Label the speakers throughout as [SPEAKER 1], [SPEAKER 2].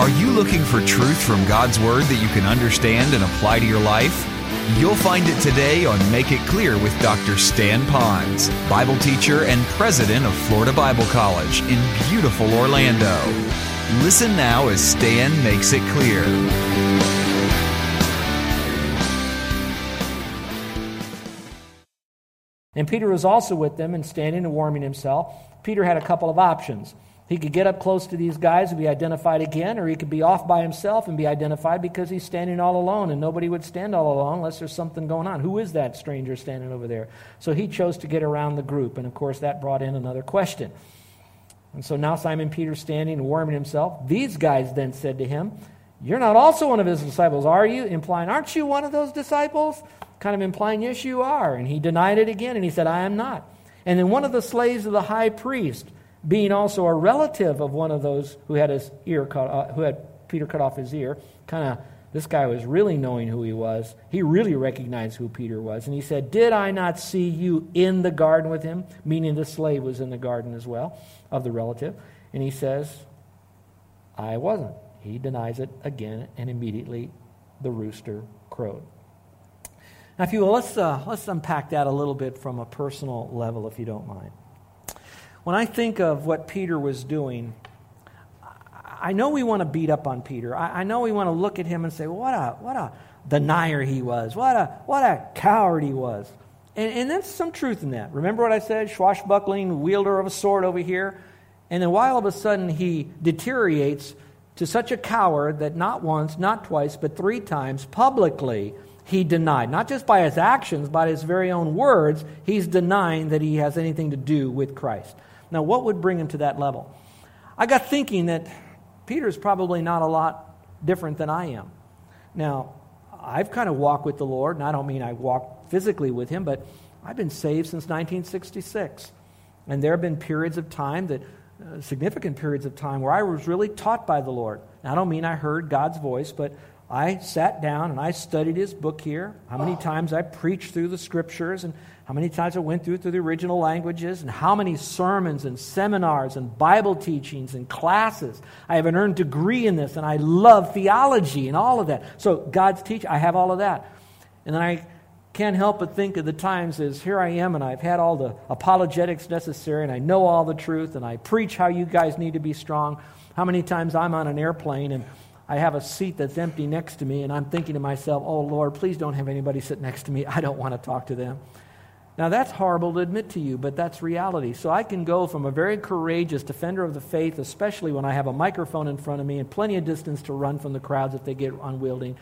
[SPEAKER 1] Are you looking for truth from God's Word that you can understand and apply to your life? You'll find it today on Make It Clear with Dr. Stan Ponz, Bible teacher and president of Florida Bible College in beautiful Orlando. Listen now as Stan makes it clear.
[SPEAKER 2] And Peter was also with them and standing and warming himself. Peter had a couple of options. He could get up close to these guys and be identified again, or he could be off by himself and be identified because he's standing all alone, and nobody would stand all alone unless there's something going on. Who is that stranger standing over there? So he chose to get around the group, and of course, that brought in another question. And so now Simon Peter's standing and warming himself. These guys then said to him, You're not also one of his disciples, are you? Implying, Aren't you one of those disciples? Kind of implying, Yes, you are. And he denied it again, and he said, I am not. And then one of the slaves of the high priest, being also a relative of one of those who had his ear cut, uh, who had Peter cut off his ear, kind of this guy was really knowing who he was. He really recognized who Peter was. And he said, Did I not see you in the garden with him? Meaning the slave was in the garden as well, of the relative. And he says, I wasn't. He denies it again, and immediately the rooster crowed. Now, if you will, let's, uh, let's unpack that a little bit from a personal level, if you don't mind. When I think of what Peter was doing, I know we want to beat up on Peter. I, know we want to look at him and say, what a, what a denier he was. What a, what a coward he was. And, and there's some truth in that. Remember what I said? Swashbuckling, wielder of a sword over here. And then why all of a sudden he deteriorates to such a coward that not once, not twice, but three times publicly he denied. Not just by his actions, by his very own words, he's denying that he has anything to do with Christ. Now, what would bring him to that level? I got thinking that Peter's probably not a lot different than I am. Now, I've kind of walked with the Lord, and I don't mean I walked physically with him, but I've been saved since 1966. And there have been periods of time that, uh, significant periods of time, where I was really taught by the Lord. Now, I don't mean I heard God's voice, but I sat down and I studied his book here. How many times I preached through the scriptures and how many times I went through through the original languages and how many sermons and seminars and Bible teachings and classes. I have an earned degree in this and I love theology and all of that. So God's teaching, I have all of that. And then I can't help but think of the times as here I am and I've had all the apologetics necessary and I know all the truth and I preach how you guys need to be strong. How many times I'm on an airplane and I have a seat that's empty next to me, and I'm thinking to myself, oh Lord, please don't have anybody sit next to me. I don't want to talk to them. Now, that's horrible to admit to you, but that's reality. So I can go from a very courageous defender of the faith, especially when I have a microphone in front of me and plenty of distance to run from the crowds if they get unwielding.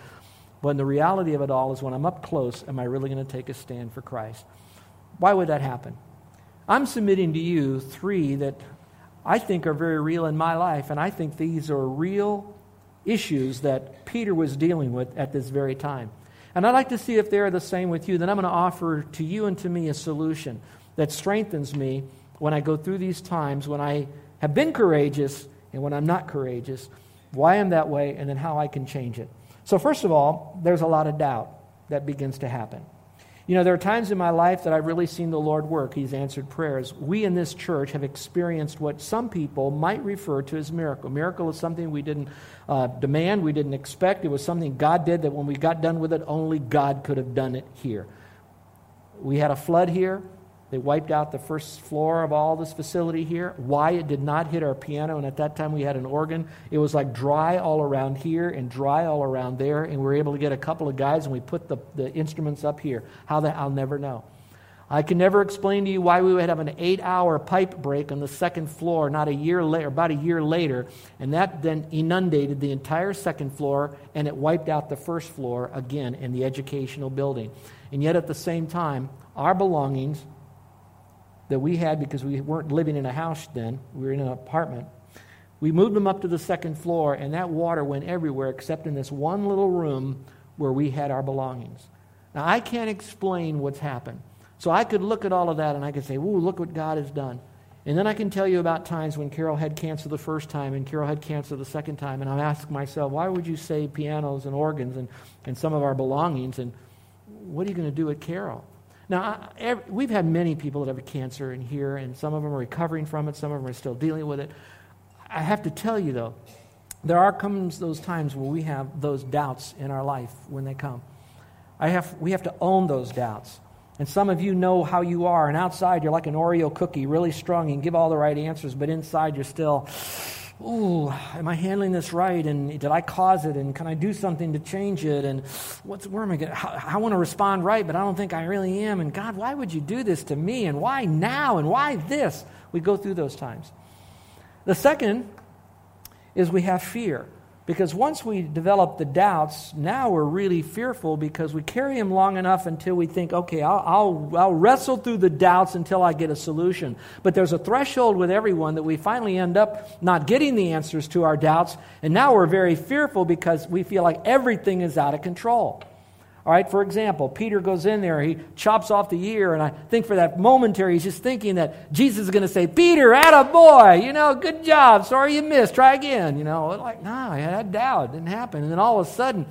[SPEAKER 2] But the reality of it all is when I'm up close, am I really going to take a stand for Christ? Why would that happen? I'm submitting to you three that I think are very real in my life, and I think these are real issues that Peter was dealing with at this very time. And I'd like to see if they're the same with you. Then I'm going to offer to you and to me a solution that strengthens me when I go through these times when I have been courageous and when I'm not courageous, why I'm that way, and then how I can change it. So, first of all, there's a lot of doubt that begins to happen. You know, there are times in my life that I've really seen the Lord work. He's answered prayers. We in this church have experienced what some people might refer to as miracle. Miracle is something we didn't uh, demand, we didn't expect. It was something God did that when we got done with it, only God could have done it here. We had a flood here. They wiped out the first floor of all this facility here. Why it did not hit our piano, and at that time we had an organ. It was like dry all around here and dry all around there, and we were able to get a couple of guys and we put the, the instruments up here. How that I'll never know. I can never explain to you why we would have an eight hour pipe break on the second floor, not a year later, about a year later, and that then inundated the entire second floor and it wiped out the first floor again in the educational building. And yet at the same time, our belongings that we had because we weren't living in a house then, we were in an apartment. We moved them up to the second floor, and that water went everywhere except in this one little room where we had our belongings. Now, I can't explain what's happened. So I could look at all of that and I could say, Ooh, look what God has done. And then I can tell you about times when Carol had cancer the first time and Carol had cancer the second time. And I ask myself, why would you save pianos and organs and, and some of our belongings? And what are you going to do with Carol? Now, I, every, we've had many people that have a cancer in here, and some of them are recovering from it, some of them are still dealing with it. I have to tell you, though, there are comes those times where we have those doubts in our life when they come. I have, we have to own those doubts. And some of you know how you are, and outside you're like an Oreo cookie, really strong, and give all the right answers, but inside you're still, ooh, am I handling this right? And did I cause it? And can I do something to change it? And what's, where am I going I want to respond right, but I don't think I really am. And God, why would you do this to me? And why now? And why this? We go through those times. The second is we have fear. Because once we develop the doubts, now we're really fearful because we carry them long enough until we think, okay, I'll, I'll, I'll, wrestle through the doubts until I get a solution. But there's a threshold with everyone that we finally end up not getting the answers to our doubts, and now we're very fearful because we feel like everything is out of control. All right, for example, Peter goes in there, he chops off the ear, and I think for that momentary, he's just thinking that Jesus is going to say, Peter, a boy, you know, good job, sorry you missed, try again. You know, like, no, I had doubt, it didn't happen. And then all of a sudden,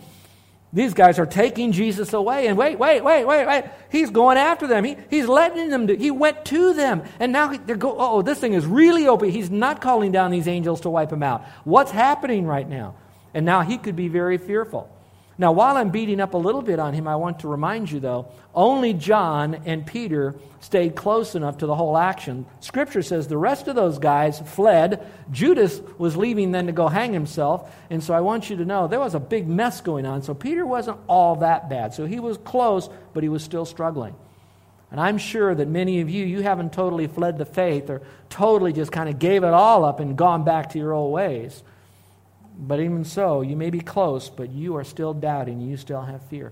[SPEAKER 2] these guys are taking Jesus away, and wait, wait, wait, wait, wait. He's going after them. He, he's letting them do, he went to them. And now they're going, oh, this thing is really open. He's not calling down these angels to wipe him out. What's happening right now? And now he could be very fearful. Now, while I'm beating up a little bit on him, I want to remind you, though, only John and Peter stayed close enough to the whole action. Scripture says the rest of those guys fled. Judas was leaving then to go hang himself. And so I want you to know there was a big mess going on. So Peter wasn't all that bad. So he was close, but he was still struggling. And I'm sure that many of you, you haven't totally fled the faith or totally just kind of gave it all up and gone back to your old ways. But even so, you may be close, but you are still doubting. You still have fear.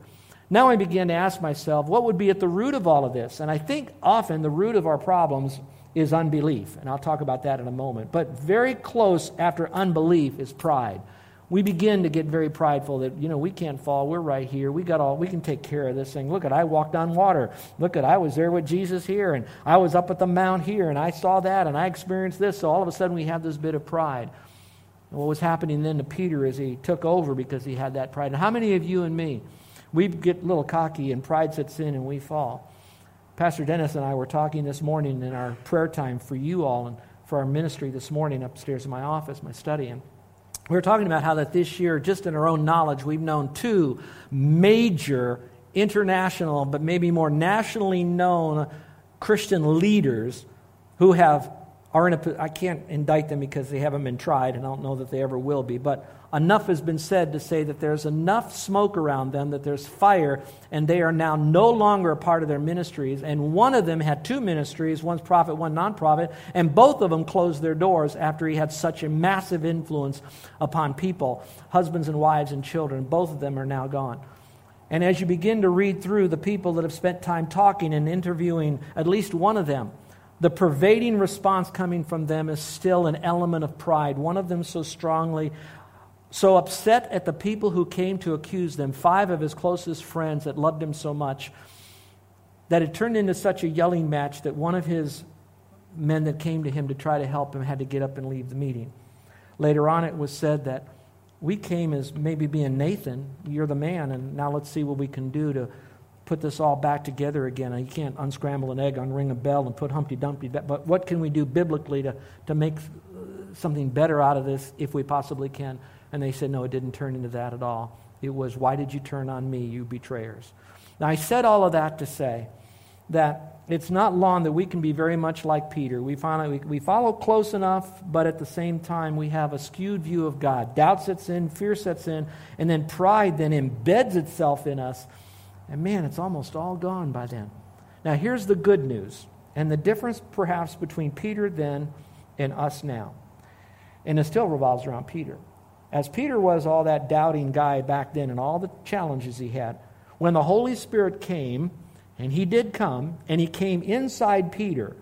[SPEAKER 2] Now I begin to ask myself, what would be at the root of all of this? And I think often the root of our problems is unbelief. And I'll talk about that in a moment. But very close after unbelief is pride. We begin to get very prideful that, you know, we can't fall. We're right here. We got all, we can take care of this thing. Look at, I walked on water. Look at, I was there with Jesus here, and I was up at the mount here, and I saw that, and I experienced this. So all of a sudden we have this bit of pride. And what was happening then to Peter as he took over because he had that pride. And how many of you and me, we get a little cocky and pride sets in and we fall? Pastor Dennis and I were talking this morning in our prayer time for you all and for our ministry this morning upstairs in my office, my study. And we were talking about how that this year, just in our own knowledge, we've known two major international, but maybe more nationally known Christian leaders who have are in a, I can't indict them because they haven't been tried, and I don't know that they ever will be, but enough has been said to say that there's enough smoke around them, that there's fire, and they are now no longer a part of their ministries. And one of them had two ministries, one's profit, one non-profit, and both of them closed their doors after he had such a massive influence upon people, husbands and wives and children. Both of them are now gone. And as you begin to read through the people that have spent time talking and interviewing at least one of them, the pervading response coming from them is still an element of pride. One of them so strongly, so upset at the people who came to accuse them, five of his closest friends that loved him so much, that it turned into such a yelling match that one of his men that came to him to try to help him had to get up and leave the meeting. Later on, it was said that we came as maybe being Nathan, you're the man, and now let's see what we can do to put this all back together again. You can't unscramble an egg, unring a bell, and put Humpty Dumpty back. But what can we do biblically to, to make uh, something better out of this if we possibly can? And they said, no, it didn't turn into that at all. It was, why did you turn on me, you betrayers? Now, I said all of that to say that it's not long that we can be very much like Peter. We, finally, we, we follow close enough, but at the same time, we have a skewed view of God. Doubt sets in, fear sets in, and then pride then embeds itself in us and man, it's almost all gone by then. Now, here's the good news, and the difference perhaps between Peter then and us now. And it still revolves around Peter. As Peter was all that doubting guy back then and all the challenges he had, when the Holy Spirit came, and he did come, and he came inside Peter,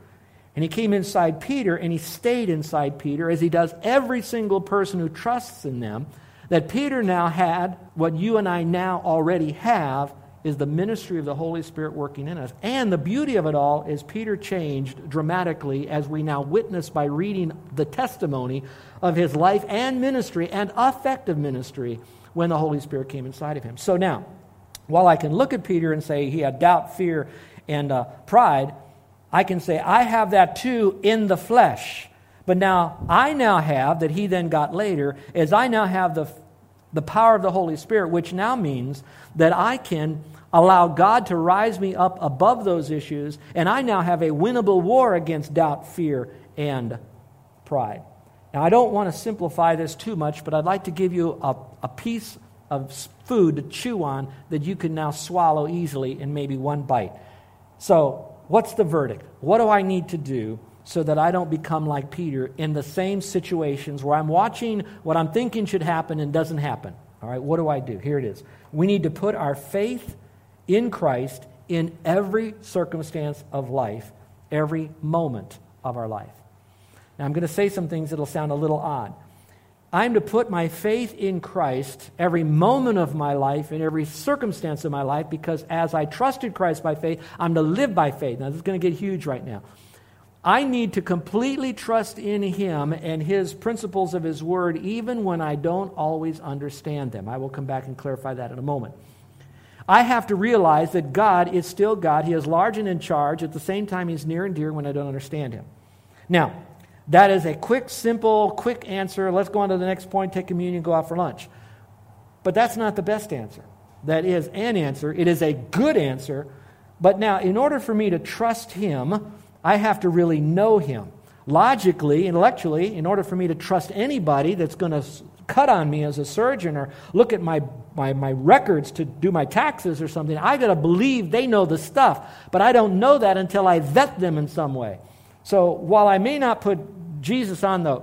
[SPEAKER 2] and he came inside Peter, and he stayed inside Peter, as he does every single person who trusts in them, that Peter now had what you and I now already have is the ministry of the Holy Spirit working in us. And the beauty of it all is Peter changed dramatically as we now witness by reading the testimony of his life and ministry and effective ministry when the Holy Spirit came inside of him. So now, while I can look at Peter and say he had doubt, fear, and uh, pride, I can say I have that too in the flesh. But now, I now have, that he then got later, is I now have the, the power of the Holy Spirit, which now means that I can allow God to rise me up above those issues, and I now have a winnable war against doubt, fear, and pride. Now, I don't want to simplify this too much, but I'd like to give you a, a piece of food to chew on that you can now swallow easily in maybe one bite. So, what's the verdict? What do I need to do so that I don't become like Peter in the same situations where I'm watching what I'm thinking should happen and doesn't happen? All right, what do I do? Here it is. We need to put our faith in Christ in every circumstance of life, every moment of our life. Now, I'm going to say some things that'll sound a little odd. I'm to put my faith in Christ every moment of my life, in every circumstance of my life, because as I trusted Christ by faith, I'm to live by faith. Now, this is going to get huge right now. I need to completely trust in Him and His principles of His Word, even when I don't always understand them. I will come back and clarify that in a moment. I have to realize that God is still God. He is large and in charge. At the same time, He's near and dear when I don't understand Him. Now, that is a quick, simple, quick answer. Let's go on to the next point, take communion, go out for lunch. But that's not the best answer. That is an answer. It is a good answer. But now, in order for me to trust Him, I have to really know Him. Logically, intellectually, in order for me to trust anybody that's going to cut on me as a surgeon or look at my, my, my records to do my taxes or something, I got to believe they know the stuff. But I don't know that until I vet them in some way. So while I may not put Jesus on the,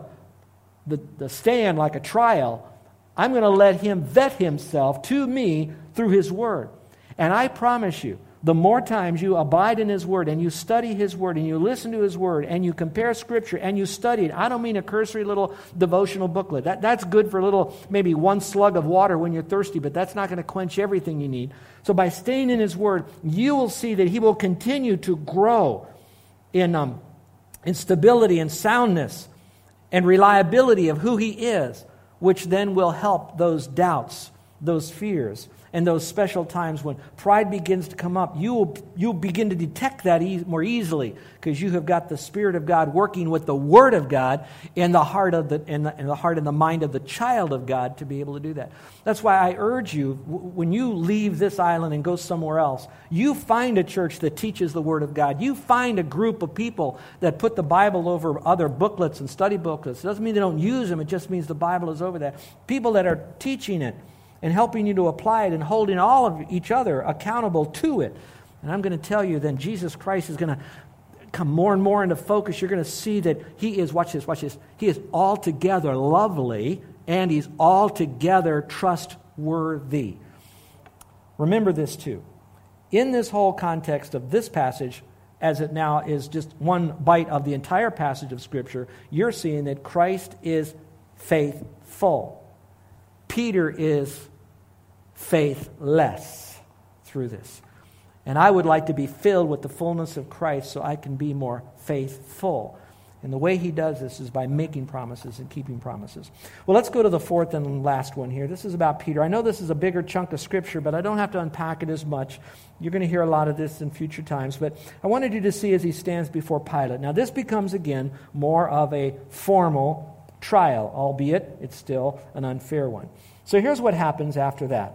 [SPEAKER 2] the, the stand like a trial, I'm going to let him vet himself to me through his word. And I promise you, the more times you abide in His Word and you study His Word and you listen to His Word and you compare Scripture and you study it, I don't mean a cursory little devotional booklet. That, that's good for a little, maybe one slug of water when you're thirsty, but that's not going to quench everything you need. So by staying in His Word, you will see that He will continue to grow in, um, in stability and soundness and reliability of who He is, which then will help those doubts, those fears and those special times when pride begins to come up, you will you'll begin to detect that e- more easily because you have got the Spirit of God working with the Word of God in the heart of the in, the in the heart and the mind of the child of God to be able to do that. That's why I urge you when you leave this island and go somewhere else, you find a church that teaches the Word of God. You find a group of people that put the Bible over other booklets and study booklets. It doesn't mean they don't use them. It just means the Bible is over there. People that are teaching it and helping you to apply it and holding all of each other accountable to it. And I'm going to tell you then Jesus Christ is going to come more and more into focus. You're going to see that he is, watch this, watch this, he is altogether lovely and he's altogether trustworthy. Remember this too. In this whole context of this passage, as it now is just one bite of the entire passage of Scripture, you're seeing that Christ is faithful. Peter is faithless through this. And I would like to be filled with the fullness of Christ so I can be more faithful. And the way he does this is by making promises and keeping promises. Well, let's go to the fourth and last one here. This is about Peter. I know this is a bigger chunk of scripture, but I don't have to unpack it as much. You're going to hear a lot of this in future times. But I wanted you to see as he stands before Pilate. Now, this becomes, again, more of a formal trial, albeit it's still an unfair one. So here's what happens after that.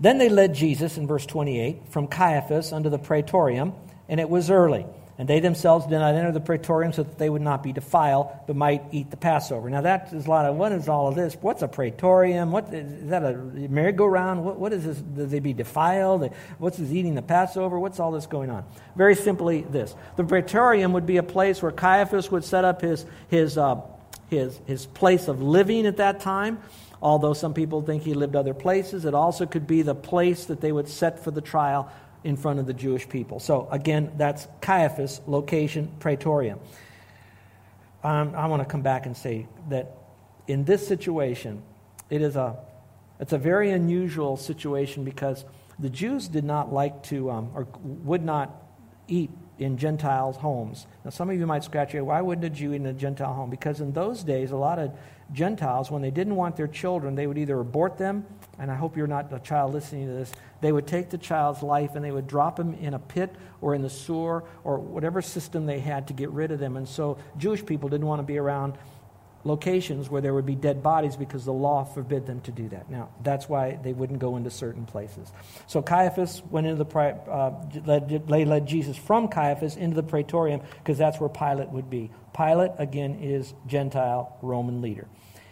[SPEAKER 2] Then they led Jesus, in verse 28, from Caiaphas unto the praetorium, and it was early. And they themselves did not enter the praetorium so that they would not be defiled, but might eat the Passover. Now, that is a lot of what is all of this? What's a praetorium? What is that a merry-go-round? What, what is this? They be defiled? What's this eating the Passover? What's all this going on? Very simply, this: the praetorium would be a place where Caiaphas would set up his his uh, his his place of living at that time. Although some people think he lived other places, it also could be the place that they would set for the trial in front of the Jewish people. So, again, that's Caiaphas, location, praetorium. Um, I want to come back and say that in this situation, it is a, it's a very unusual situation because the Jews did not like to, um, or would not eat in Gentiles' homes. Now, some of you might scratch your head, why wouldn't a Jew eat in a Gentile home? Because in those days, a lot of Gentiles, when they didn't want their children, they would either abort them, and I hope you're not a child listening to this, they would take the child's life and they would drop him in a pit or in the sewer or whatever system they had to get rid of them. And so Jewish people didn't want to be around locations where there would be dead bodies because the law forbid them to do that. Now, that's why they wouldn't go into certain places. So Caiaphas went into the, uh, led, led Jesus from Caiaphas into the praetorium because that's where Pilate would be. Pilate, again, is Gentile Roman leader.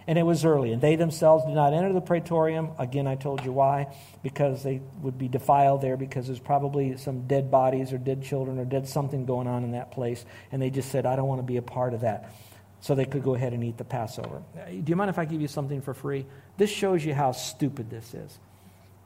[SPEAKER 2] And it was early, and they themselves did not enter the praetorium. Again, I told you why. Because they would be defiled there, because there's probably some dead bodies or dead children or dead something going on in that place. And they just said, I don't want to be a part of that so they could go ahead and eat the Passover. Uh, do you mind if I give you something for free? This shows you how stupid this is.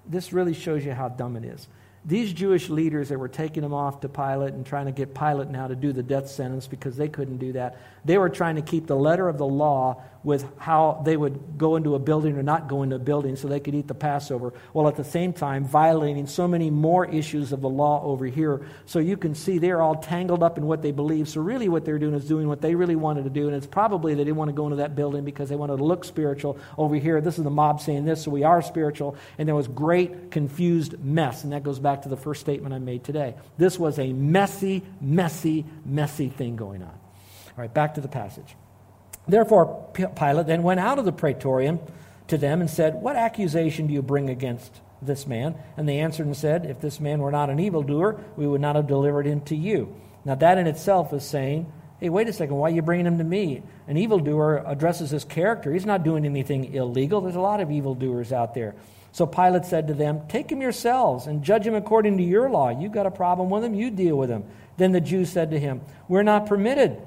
[SPEAKER 2] This really shows you how dumb it is. These Jewish leaders that were taking them off to Pilate and trying to get Pilate now to do the death sentence because they couldn't do that, they were trying to keep the letter of the law with how they would go into a building or not go into a building so they could eat the Passover, while at the same time violating so many more issues of the law over here. So you can see they're all tangled up in what they believe. So really what they're doing is doing what they really wanted to do, and it's probably they didn't want to go into that building because they wanted to look spiritual. Over here, this is the mob saying this, so we are spiritual, and there was great confused mess, and that goes back to the first statement I made today. This was a messy, messy, messy thing going on. All right, back to the passage. Therefore, Pilate then went out of the praetorium to them and said, What accusation do you bring against this man? And they answered and said, If this man were not an evildoer, we would not have delivered him to you. Now, that in itself is saying, Hey, wait a second, why are you bringing him to me? An evildoer addresses his character. He's not doing anything illegal. There's a lot of evildoers out there. So Pilate said to them, Take him yourselves and judge him according to your law. You've got a problem with him, you deal with him. Then the Jews said to him, We're not permitted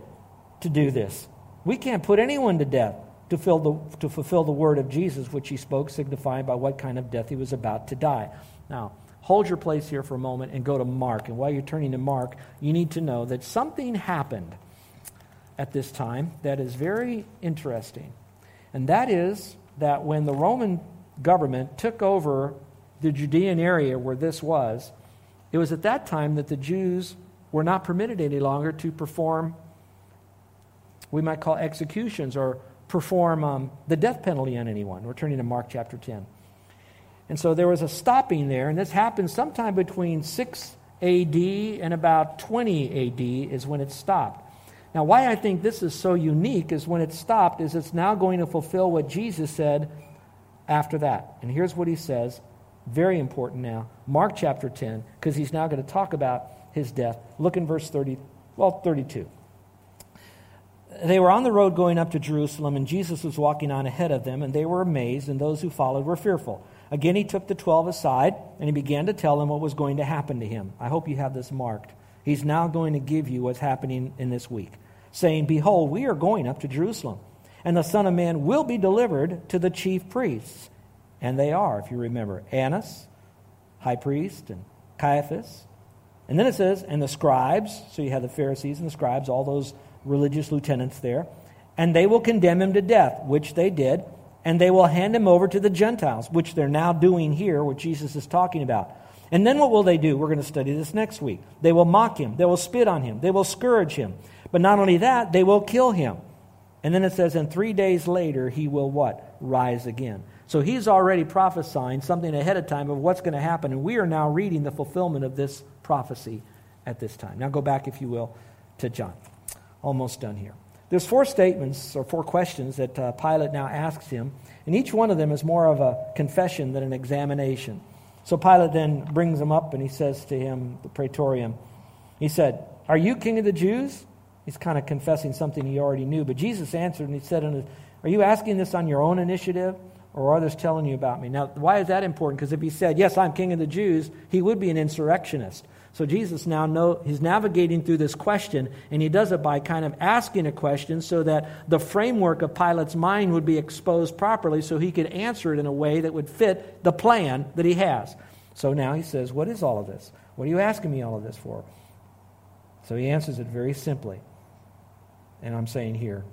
[SPEAKER 2] to do this. We can't put anyone to death to, the, to fulfill the word of Jesus, which he spoke, signifying by what kind of death he was about to die. Now, hold your place here for a moment and go to Mark. And while you're turning to Mark, you need to know that something happened at this time that is very interesting. And that is that when the Roman government took over the Judean area where this was, it was at that time that the Jews were not permitted any longer to perform we might call executions or perform um, the death penalty on anyone. We're turning to Mark chapter 10. And so there was a stopping there, and this happened sometime between 6 AD and about 20 AD is when it stopped. Now, why I think this is so unique is when it stopped, is it's now going to fulfill what Jesus said after that. And here's what he says, very important now. Mark chapter 10, because he's now going to talk about his death. Look in verse 30, well, 32 they were on the road going up to Jerusalem, and Jesus was walking on ahead of them, and they were amazed, and those who followed were fearful. Again, he took the twelve aside, and he began to tell them what was going to happen to him. I hope you have this marked. He's now going to give you what's happening in this week, saying, Behold, we are going up to Jerusalem, and the Son of Man will be delivered to the chief priests. And they are, if you remember, Annas, high priest, and Caiaphas. And then it says, and the scribes, so you have the Pharisees and the scribes, all those religious lieutenants there, and they will condemn him to death, which they did, and they will hand him over to the Gentiles, which they're now doing here, what Jesus is talking about. And then what will they do? We're going to study this next week. They will mock him, they will spit on him, they will scourge him. But not only that, they will kill him. And then it says, and three days later, he will what? Rise again. So he's already prophesying something ahead of time of what's going to happen. And we are now reading the fulfillment of this prophecy at this time. Now go back, if you will, to John almost done here. There's four statements or four questions that uh, Pilate now asks him, and each one of them is more of a confession than an examination. So Pilate then brings him up and he says to him, the praetorium, he said, Are you king of the Jews? He's kind of confessing something he already knew. But Jesus answered and he said, Are you asking this on your own initiative? Or are others telling you about me? Now, why is that important? Because if he said, Yes, I'm king of the Jews, he would be an insurrectionist. So Jesus now know, he's navigating through this question, and he does it by kind of asking a question so that the framework of Pilate's mind would be exposed properly so he could answer it in a way that would fit the plan that he has. So now he says, What is all of this? What are you asking me all of this for? So he answers it very simply. And I'm saying here,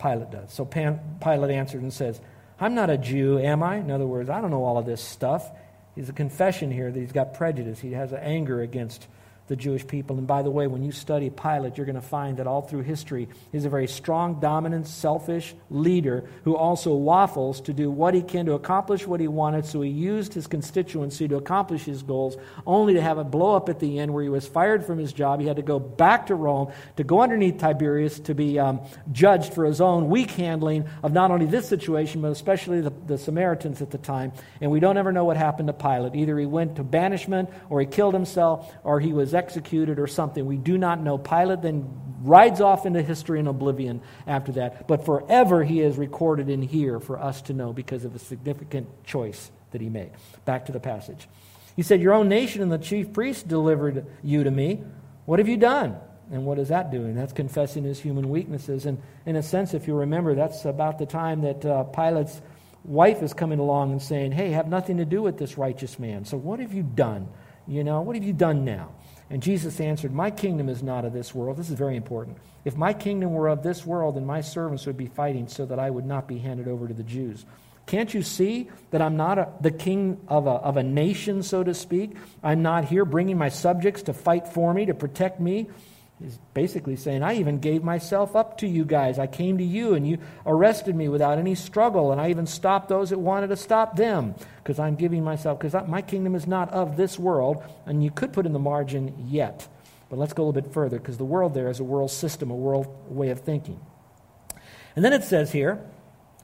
[SPEAKER 2] Pilate does. So Pilate answered and says, I'm not a Jew, am I? In other words, I don't know all of this stuff. He's a confession here that he's got prejudice. He has an anger against the Jewish people. And by the way, when you study Pilate, you're going to find that all through history, he's a very strong, dominant, selfish leader who also waffles to do what he can to accomplish what he wanted. So he used his constituency to accomplish his goals, only to have a blow up at the end where he was fired from his job. He had to go back to Rome to go underneath Tiberius to be um, judged for his own weak handling of not only this situation, but especially the, the Samaritans at the time. And we don't ever know what happened to Pilate. Either he went to banishment, or he killed himself, or he was executed or something. We do not know. Pilate then rides off into history and oblivion after that. But forever he is recorded in here for us to know because of a significant choice that he made. Back to the passage. He said, Your own nation and the chief priests delivered you to me. What have you done? And what is that doing? That's confessing his human weaknesses. And in a sense, if you remember, that's about the time that uh, Pilate's wife is coming along and saying, Hey, have nothing to do with this righteous man. So what have you done? You know, what have you done now? And Jesus answered, My kingdom is not of this world. This is very important. If my kingdom were of this world, then my servants would be fighting so that I would not be handed over to the Jews. Can't you see that I'm not a, the king of a, of a nation, so to speak? I'm not here bringing my subjects to fight for me, to protect me. He's basically saying, I even gave myself up to you guys. I came to you and you arrested me without any struggle, and I even stopped those that wanted to stop them because I'm giving myself, because my kingdom is not of this world. And you could put in the margin yet. But let's go a little bit further because the world there is a world system, a world way of thinking. And then it says here,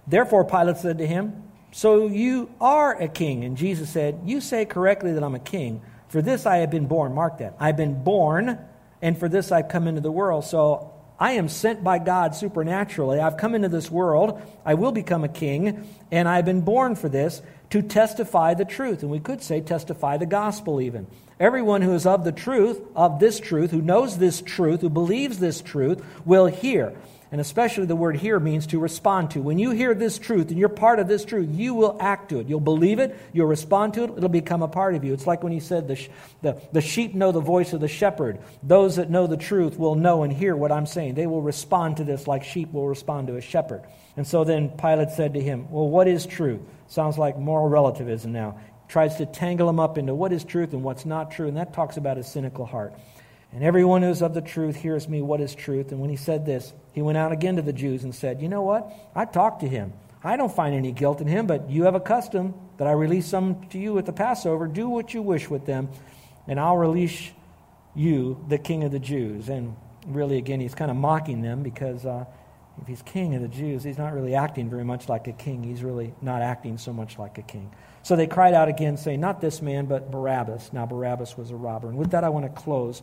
[SPEAKER 2] Therefore Pilate said to him, So you are a king. And Jesus said, You say correctly that I'm a king. For this I have been born. Mark that. I've been born and for this I've come into the world. So I am sent by God supernaturally. I've come into this world. I will become a king, and I've been born for this to testify the truth. And we could say testify the gospel even. Everyone who is of the truth, of this truth, who knows this truth, who believes this truth, will hear. And especially the word hear means to respond to. When you hear this truth and you're part of this truth, you will act to it. You'll believe it, you'll respond to it, it'll become a part of you. It's like when he said, the, the, the sheep know the voice of the shepherd. Those that know the truth will know and hear what I'm saying. They will respond to this like sheep will respond to a shepherd. And so then Pilate said to him, Well, what is truth? Sounds like moral relativism now. Tries to tangle him up into what is truth and what's not true, and that talks about his cynical heart. And everyone who is of the truth hears me what is truth. And when he said this, he went out again to the Jews and said, You know what? I talked to him. I don't find any guilt in him, but you have a custom that I release some to you at the Passover. Do what you wish with them, and I'll release you, the king of the Jews. And really, again, he's kind of mocking them because uh, if he's king of the Jews, he's not really acting very much like a king. He's really not acting so much like a king. So they cried out again, saying, Not this man, but Barabbas. Now, Barabbas was a robber. And with that, I want to close.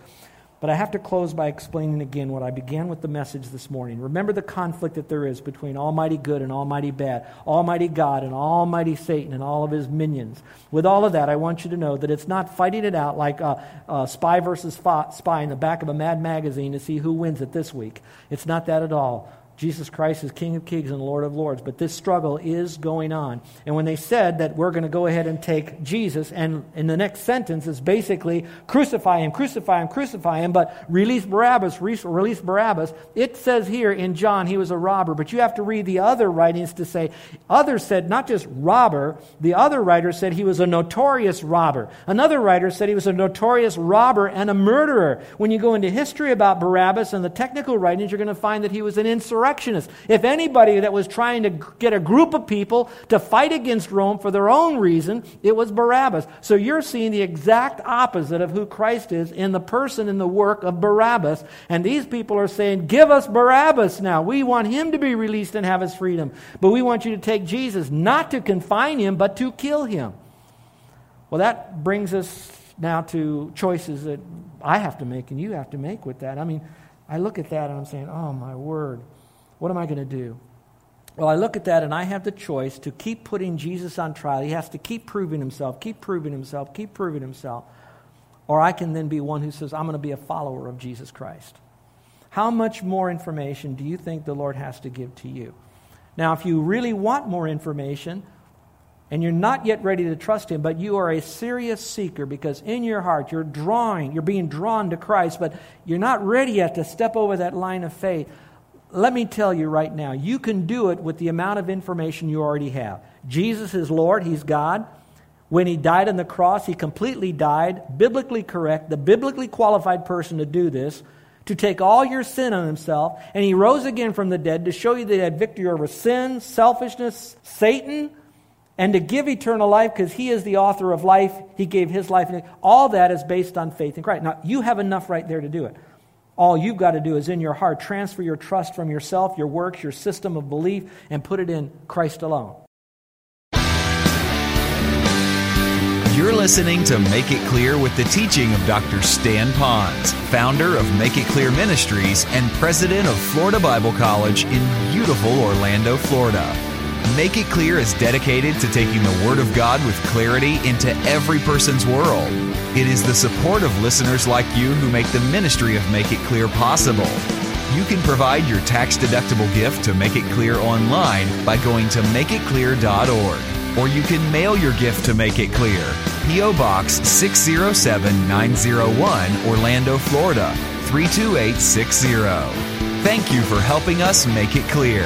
[SPEAKER 2] But I have to close by explaining again what I began with the message this morning. Remember the conflict that there is between Almighty Good and Almighty Bad, Almighty God and Almighty Satan and all of his minions. With all of that, I want you to know that it's not fighting it out like a, a spy versus spy in the back of a Mad magazine to see who wins it this week. It's not that at all. Jesus Christ is King of Kings and Lord of Lords. But this struggle is going on. And when they said that we're going to go ahead and take Jesus, and in the next sentence is basically crucify him, crucify him, crucify him, but release Barabbas, release Barabbas. It says here in John he was a robber, but you have to read the other writings to say, others said not just robber, the other writer said he was a notorious robber. Another writer said he was a notorious robber and a murderer. When you go into history about Barabbas and the technical writings, you're going to find that he was an insurrectionist If anybody that was trying to get a group of people to fight against Rome for their own reason, it was Barabbas. So you're seeing the exact opposite of who Christ is in the person and the work of Barabbas. And these people are saying, Give us Barabbas now. We want him to be released and have his freedom. But we want you to take Jesus, not to confine him, but to kill him. Well, that brings us now to choices that I have to make and you have to make with that. I mean, I look at that and I'm saying, oh, my word. What am I going to do? Well, I look at that and I have the choice to keep putting Jesus on trial. He has to keep proving himself, keep proving himself, keep proving himself. Or I can then be one who says, I'm going to be a follower of Jesus Christ. How much more information do you think the Lord has to give to you? Now, if you really want more information and you're not yet ready to trust Him, but you are a serious seeker because in your heart you're drawing, you're being drawn to Christ, but you're not ready yet to step over that line of faith, let me tell you right now, you can do it with the amount of information you already have. Jesus is Lord, He's God. When he died on the cross, he completely died, biblically correct, the biblically qualified person to do this, to take all your sin on himself. And he rose again from the dead to show you that he had victory over sin, selfishness, Satan, and to give eternal life because he is the author of life. He gave his life. All that is based on faith in Christ. Now, you have enough right there to do it. All you've got to do is in your heart transfer your trust from yourself, your works, your system of belief, and put it in Christ alone.
[SPEAKER 1] You're listening to Make It Clear with the teaching of Dr. Stan Ponz, founder of Make It Clear Ministries and president of Florida Bible College in beautiful Orlando, Florida. Make It Clear is dedicated to taking the Word of God with clarity into every person's world. It is the support of listeners like you who make the ministry of Make It Clear possible. You can provide your tax deductible gift to Make It Clear online by going to makeitclear.org or you can mail your gift to Make It Clear. P.O. Box 607901, Orlando, Florida 32860. Thank you for helping us make it clear.